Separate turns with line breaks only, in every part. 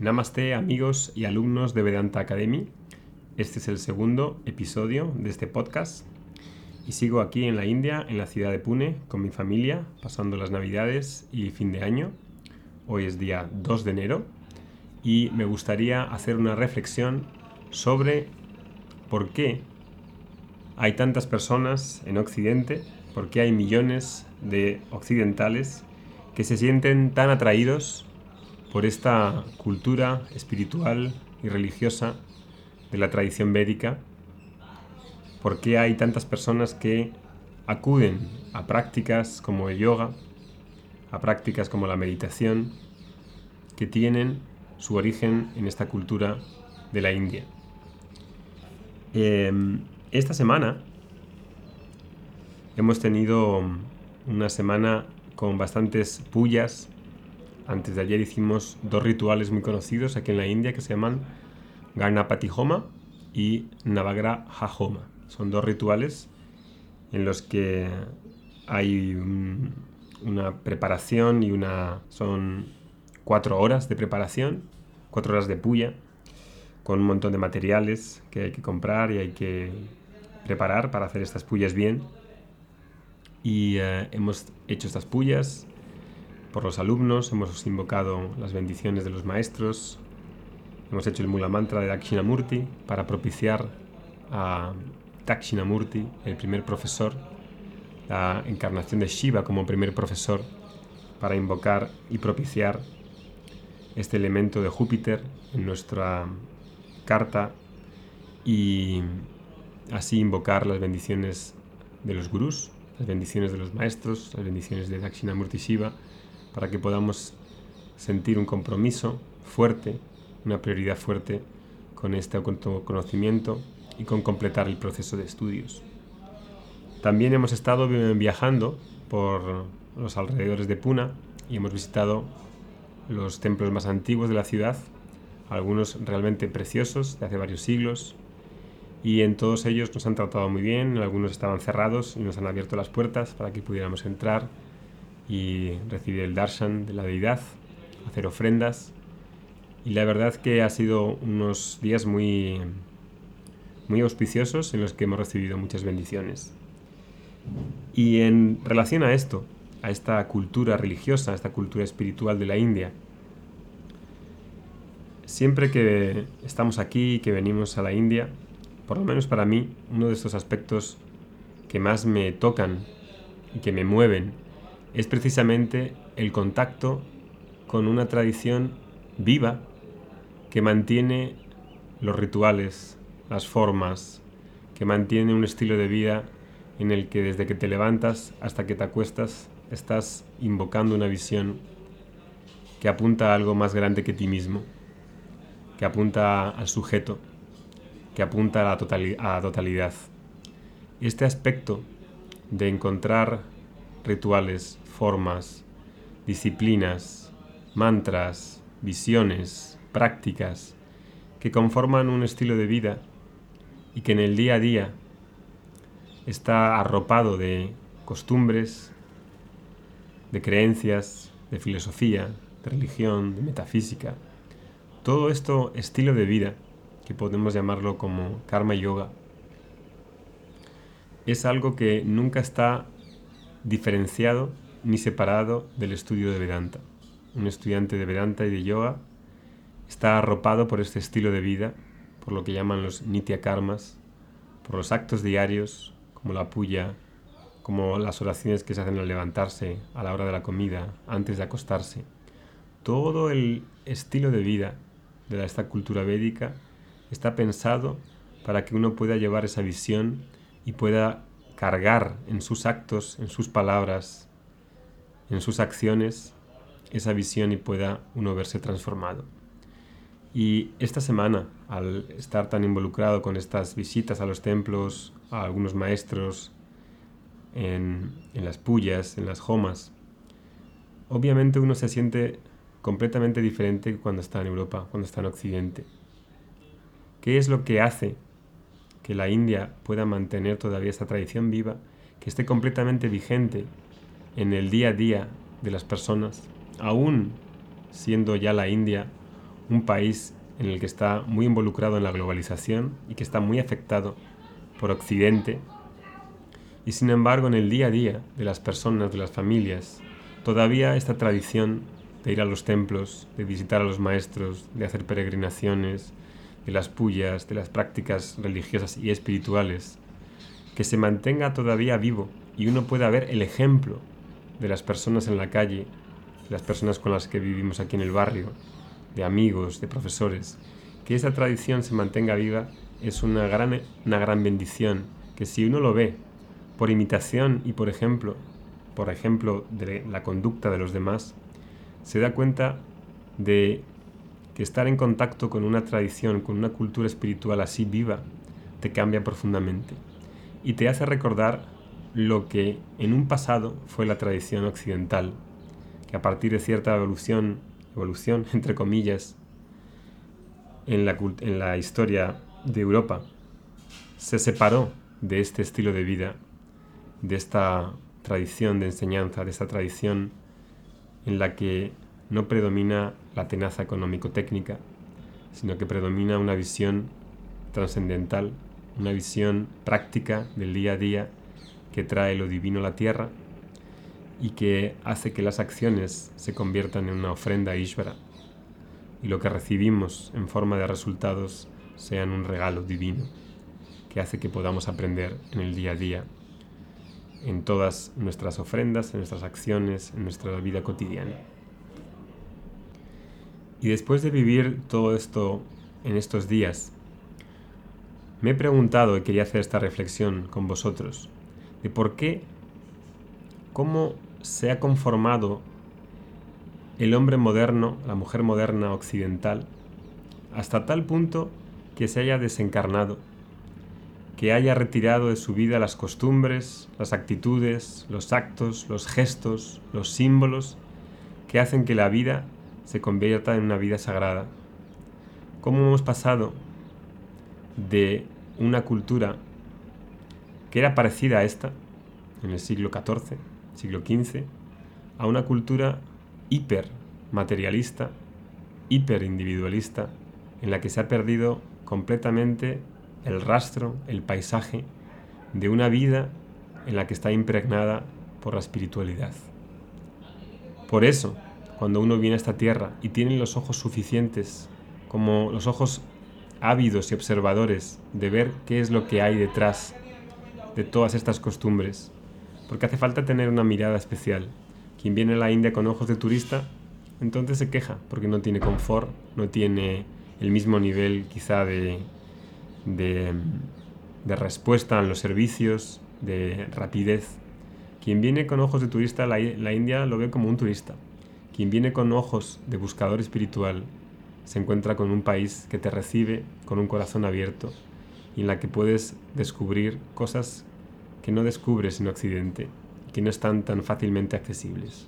Namaste amigos y alumnos de Vedanta Academy. Este es el segundo episodio de este podcast y sigo aquí en la India, en la ciudad de Pune, con mi familia, pasando las navidades y fin de año. Hoy es día 2 de enero y me gustaría hacer una reflexión sobre por qué hay tantas personas en Occidente, por qué hay millones de occidentales que se sienten tan atraídos por esta cultura espiritual y religiosa de la tradición védica, por qué hay tantas personas que acuden a prácticas como el yoga, a prácticas como la meditación, que tienen su origen en esta cultura de la India. Em, esta semana hemos tenido una semana con bastantes pullas antes de ayer hicimos dos rituales muy conocidos aquí en la India que se llaman Ganapati Homa y Navagra Homa. Son dos rituales en los que hay una preparación y una... son cuatro horas de preparación, cuatro horas de puya, con un montón de materiales que hay que comprar y hay que preparar para hacer estas pullas bien. Y eh, hemos hecho estas pullas, por los alumnos, hemos invocado las bendiciones de los maestros, hemos hecho el Mula Mantra de Dakshinamurti para propiciar a Dakshinamurti, el primer profesor, la encarnación de Shiva como primer profesor, para invocar y propiciar este elemento de Júpiter en nuestra carta y así invocar las bendiciones de los gurús, las bendiciones de los maestros, las bendiciones de Dakshinamurti Shiva para que podamos sentir un compromiso fuerte, una prioridad fuerte con este autoconocimiento y con completar el proceso de estudios. También hemos estado viajando por los alrededores de Puna y hemos visitado los templos más antiguos de la ciudad, algunos realmente preciosos de hace varios siglos, y en todos ellos nos han tratado muy bien, algunos estaban cerrados y nos han abierto las puertas para que pudiéramos entrar y recibir el darshan de la deidad, hacer ofrendas. Y la verdad que ha sido unos días muy, muy auspiciosos en los que hemos recibido muchas bendiciones. Y en relación a esto, a esta cultura religiosa, a esta cultura espiritual de la India, siempre que estamos aquí, que venimos a la India, por lo menos para mí, uno de estos aspectos que más me tocan y que me mueven es precisamente el contacto con una tradición viva que mantiene los rituales, las formas, que mantiene un estilo de vida en el que desde que te levantas hasta que te acuestas estás invocando una visión que apunta a algo más grande que ti mismo, que apunta al sujeto, que apunta a la, totalidad. Este aspecto de encontrar rituales, formas, disciplinas, mantras, visiones, prácticas, que conforman un estilo de vida y que en el día a día está arropado de costumbres, de creencias, de filosofía, de religión, de metafísica. Todo esto estilo de vida, que podemos llamarlo como karma yoga, es algo que nunca está diferenciado ni separado del estudio de Vedanta. Un estudiante de Vedanta y de yoga está arropado por este estilo de vida, por lo que llaman los nitya karmas, por los actos diarios, como la puya, como las oraciones que se hacen al levantarse, a la hora de la comida, antes de acostarse. Todo el estilo de vida de esta cultura védica está pensado para que uno pueda llevar esa visión y pueda cargar en sus actos, en sus palabras, en sus acciones, esa visión y pueda uno verse transformado. Y esta semana, al estar tan involucrado con estas visitas a los templos, a algunos maestros, en, en las pullas, en las jomas, obviamente uno se siente completamente diferente cuando está en Europa, cuando está en Occidente. ¿Qué es lo que hace que la India pueda mantener todavía esta tradición viva, que esté completamente vigente en el día a día de las personas, aún siendo ya la India un país en el que está muy involucrado en la globalización y que está muy afectado por Occidente. Y sin embargo, en el día a día de las personas, de las familias, todavía esta tradición de ir a los templos, de visitar a los maestros, de hacer peregrinaciones, de las pullas, de las prácticas religiosas y espirituales, que se mantenga todavía vivo y uno pueda ver el ejemplo de las personas en la calle, las personas con las que vivimos aquí en el barrio, de amigos, de profesores, que esa tradición se mantenga viva es una gran, una gran bendición, que si uno lo ve por imitación y por ejemplo, por ejemplo de la conducta de los demás, se da cuenta de que estar en contacto con una tradición, con una cultura espiritual así viva, te cambia profundamente y te hace recordar lo que en un pasado fue la tradición occidental, que a partir de cierta evolución evolución, entre comillas, en la, en la historia de Europa, se separó de este estilo de vida, de esta tradición de enseñanza, de esta tradición en la que no predomina la tenaza económico-técnica, sino que predomina una visión trascendental, una visión práctica del día a día que trae lo divino a la tierra y que hace que las acciones se conviertan en una ofrenda a Ishvara y lo que recibimos en forma de resultados sean un regalo divino que hace que podamos aprender en el día a día, en todas nuestras ofrendas, en nuestras acciones, en nuestra vida cotidiana. Y después de vivir todo esto en estos días, me he preguntado y quería hacer esta reflexión con vosotros de por qué, cómo se ha conformado el hombre moderno, la mujer moderna occidental, hasta tal punto que se haya desencarnado, que haya retirado de su vida las costumbres, las actitudes, los actos, los gestos, los símbolos que hacen que la vida se convierta en una vida sagrada. ¿Cómo hemos pasado de una cultura que era parecida a esta en el siglo XIV, siglo XV, a una cultura hiper materialista, hiper individualista, en la que se ha perdido completamente el rastro, el paisaje de una vida en la que está impregnada por la espiritualidad. Por eso, cuando uno viene a esta tierra y tiene los ojos suficientes, como los ojos ávidos y observadores de ver qué es lo que hay detrás de todas estas costumbres, porque hace falta tener una mirada especial. Quien viene a la India con ojos de turista, entonces se queja, porque no tiene confort, no tiene el mismo nivel quizá de, de, respuesta en los servicios, de rapidez. Quien viene con ojos de turista, la, la India lo ve como un turista. Quien viene con ojos de buscador espiritual, se encuentra con un país que te recibe con un corazón abierto y en la que puedes descubrir cosas que no descubres en Occidente, que no están tan fácilmente accesibles.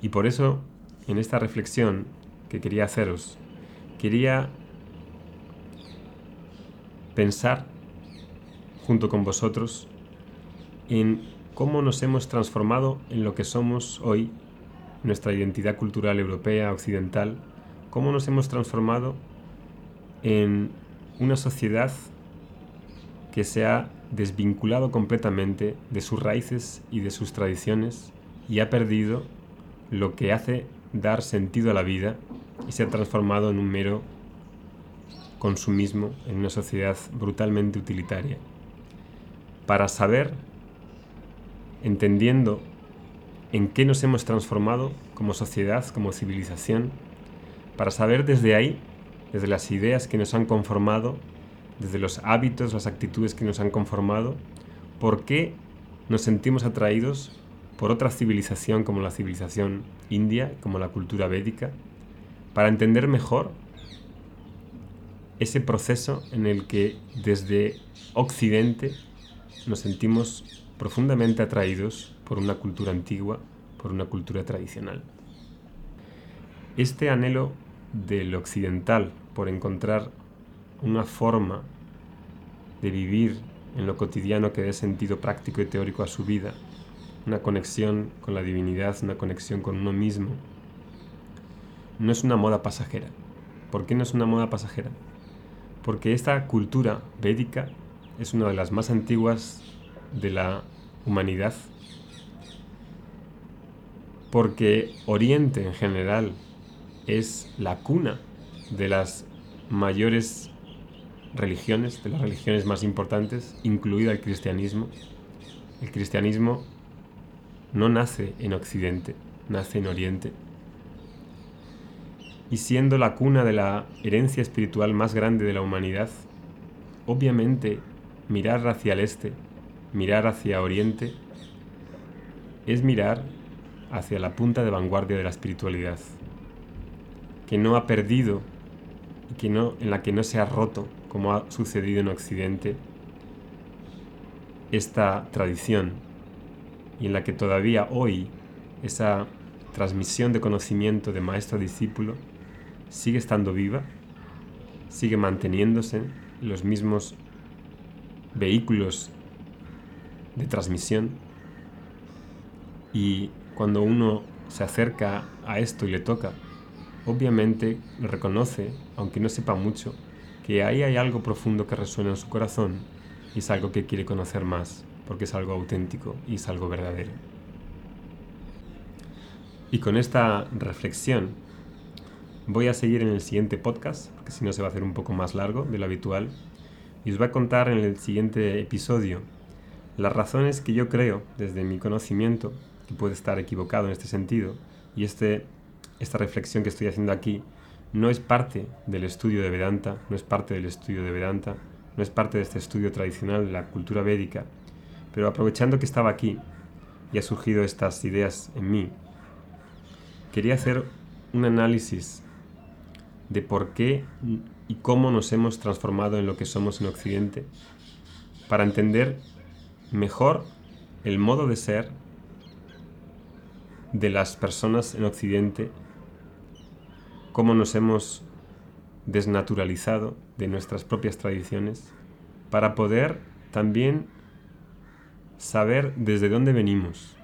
Y por eso, en esta reflexión que quería haceros, quería pensar junto con vosotros en cómo nos hemos transformado en lo que somos hoy, nuestra identidad cultural europea, occidental, cómo nos hemos transformado en una sociedad que se ha desvinculado completamente de sus raíces y de sus tradiciones y ha perdido lo que hace dar sentido a la vida y se ha transformado en un mero consumismo, en una sociedad brutalmente utilitaria. Para saber, entendiendo en qué nos hemos transformado como sociedad, como civilización, para saber desde ahí, desde las ideas que nos han conformado, desde los hábitos, las actitudes que nos han conformado, por qué nos sentimos atraídos por otra civilización como la civilización india, como la cultura védica, para entender mejor ese proceso en el que desde Occidente nos sentimos profundamente atraídos por una cultura antigua, por una cultura tradicional. Este anhelo del occidental por encontrar una forma de vivir en lo cotidiano que dé sentido práctico y teórico a su vida, una conexión con la divinidad, una conexión con uno mismo, no es una moda pasajera. ¿Por qué no es una moda pasajera? Porque esta cultura védica es una de las más antiguas de la humanidad. Porque Oriente en general es la cuna de las mayores religiones, de las religiones más importantes, incluida el cristianismo. El cristianismo no nace en Occidente, nace en Oriente. Y siendo la cuna de la herencia espiritual más grande de la humanidad, obviamente mirar hacia el este, mirar hacia Oriente, es mirar hacia la punta de vanguardia de la espiritualidad, que no ha perdido y que no, en la que no se ha roto, como ha sucedido en Occidente, esta tradición y en la que todavía hoy esa transmisión de conocimiento de maestro a discípulo sigue estando viva, sigue manteniéndose los mismos vehículos de transmisión y cuando uno se acerca a esto y le toca, obviamente reconoce, aunque no sepa mucho, que ahí hay algo profundo que resuena en su corazón y es algo que quiere conocer más, porque es algo auténtico y es algo verdadero. Y con esta reflexión voy a seguir en el siguiente podcast, porque si no se va a hacer un poco más largo de lo habitual, y os voy a contar en el siguiente episodio las razones que yo creo, desde mi conocimiento, puede estar equivocado en este sentido, y este, esta reflexión que estoy haciendo aquí no es parte del estudio de Vedanta, no es parte del estudio de Vedanta, no es parte de este estudio tradicional de la cultura védica, pero aprovechando que estaba aquí y ha surgido estas ideas en mí, quería hacer un análisis de por qué y cómo nos hemos transformado en lo que somos en Occidente, para entender mejor el modo de ser de las personas en Occidente cómo nos hemos desnaturalizado de nuestras propias tradiciones para poder también saber desde dónde venimos.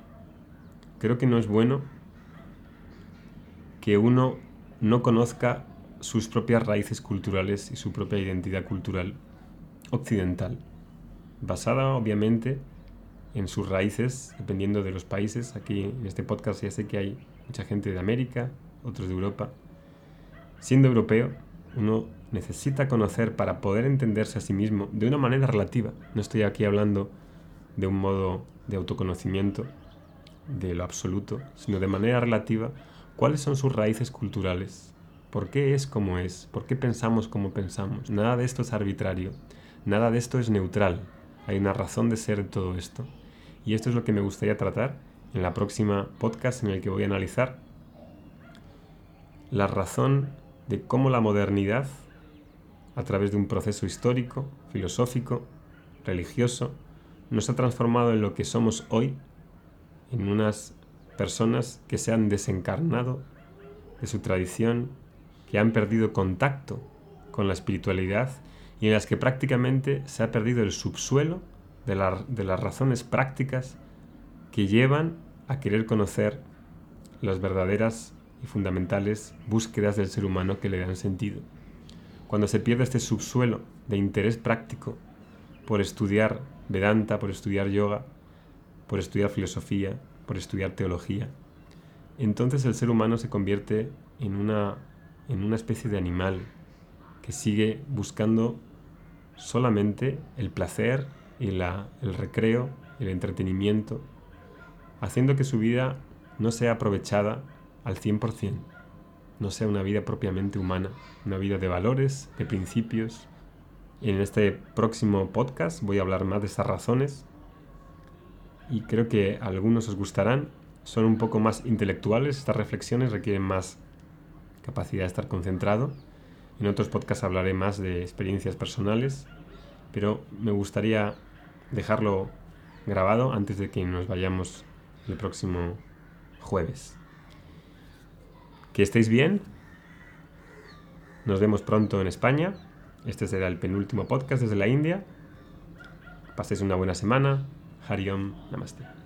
Creo que no es bueno que uno no conozca sus propias raíces culturales y su propia identidad cultural occidental, basada obviamente en sus raíces, dependiendo de los países. Aquí en este podcast ya sé que hay mucha gente de América, otros de Europa, Siendo europeo, uno necesita conocer para poder entenderse a sí mismo de una manera relativa. No estoy aquí hablando de un modo de autoconocimiento, de lo absoluto, sino de manera relativa cuáles son sus raíces culturales, por qué es como es, por qué pensamos como pensamos. Nada de esto es arbitrario, nada de esto es neutral. Hay una razón de ser en todo esto. Y esto es lo que me gustaría tratar en la próxima podcast en el que voy a analizar la razón de cómo la modernidad, a través de un proceso histórico, filosófico, religioso, nos ha transformado en lo que somos hoy, en unas personas que se han desencarnado de su tradición, que han perdido contacto con la espiritualidad y en las que prácticamente se ha perdido el subsuelo de, las razones prácticas que llevan a querer conocer las verdaderas y fundamentales búsquedas del ser humano que le dan sentido. Cuando se pierde este subsuelo de interés práctico por estudiar Vedanta, por estudiar yoga, por estudiar filosofía, por estudiar teología, entonces el ser humano se convierte en una, en una especie de animal que sigue buscando solamente el placer y la, el recreo, el entretenimiento, haciendo que su vida no sea aprovechada al 100%, no sea una vida propiamente humana, una vida de valores, de principios. Y en este próximo podcast voy a hablar más de estas razones y creo que algunos os gustarán. Son un poco más intelectuales, estas reflexiones requieren más capacidad de estar concentrado. En otros podcasts hablaré más de experiencias personales, pero me gustaría dejarlo grabado antes de que nos vayamos el próximo jueves. Que estéis bien. Nos vemos pronto en España. Este será el penúltimo podcast desde la India. Paséis una buena semana. Hariom Namaste.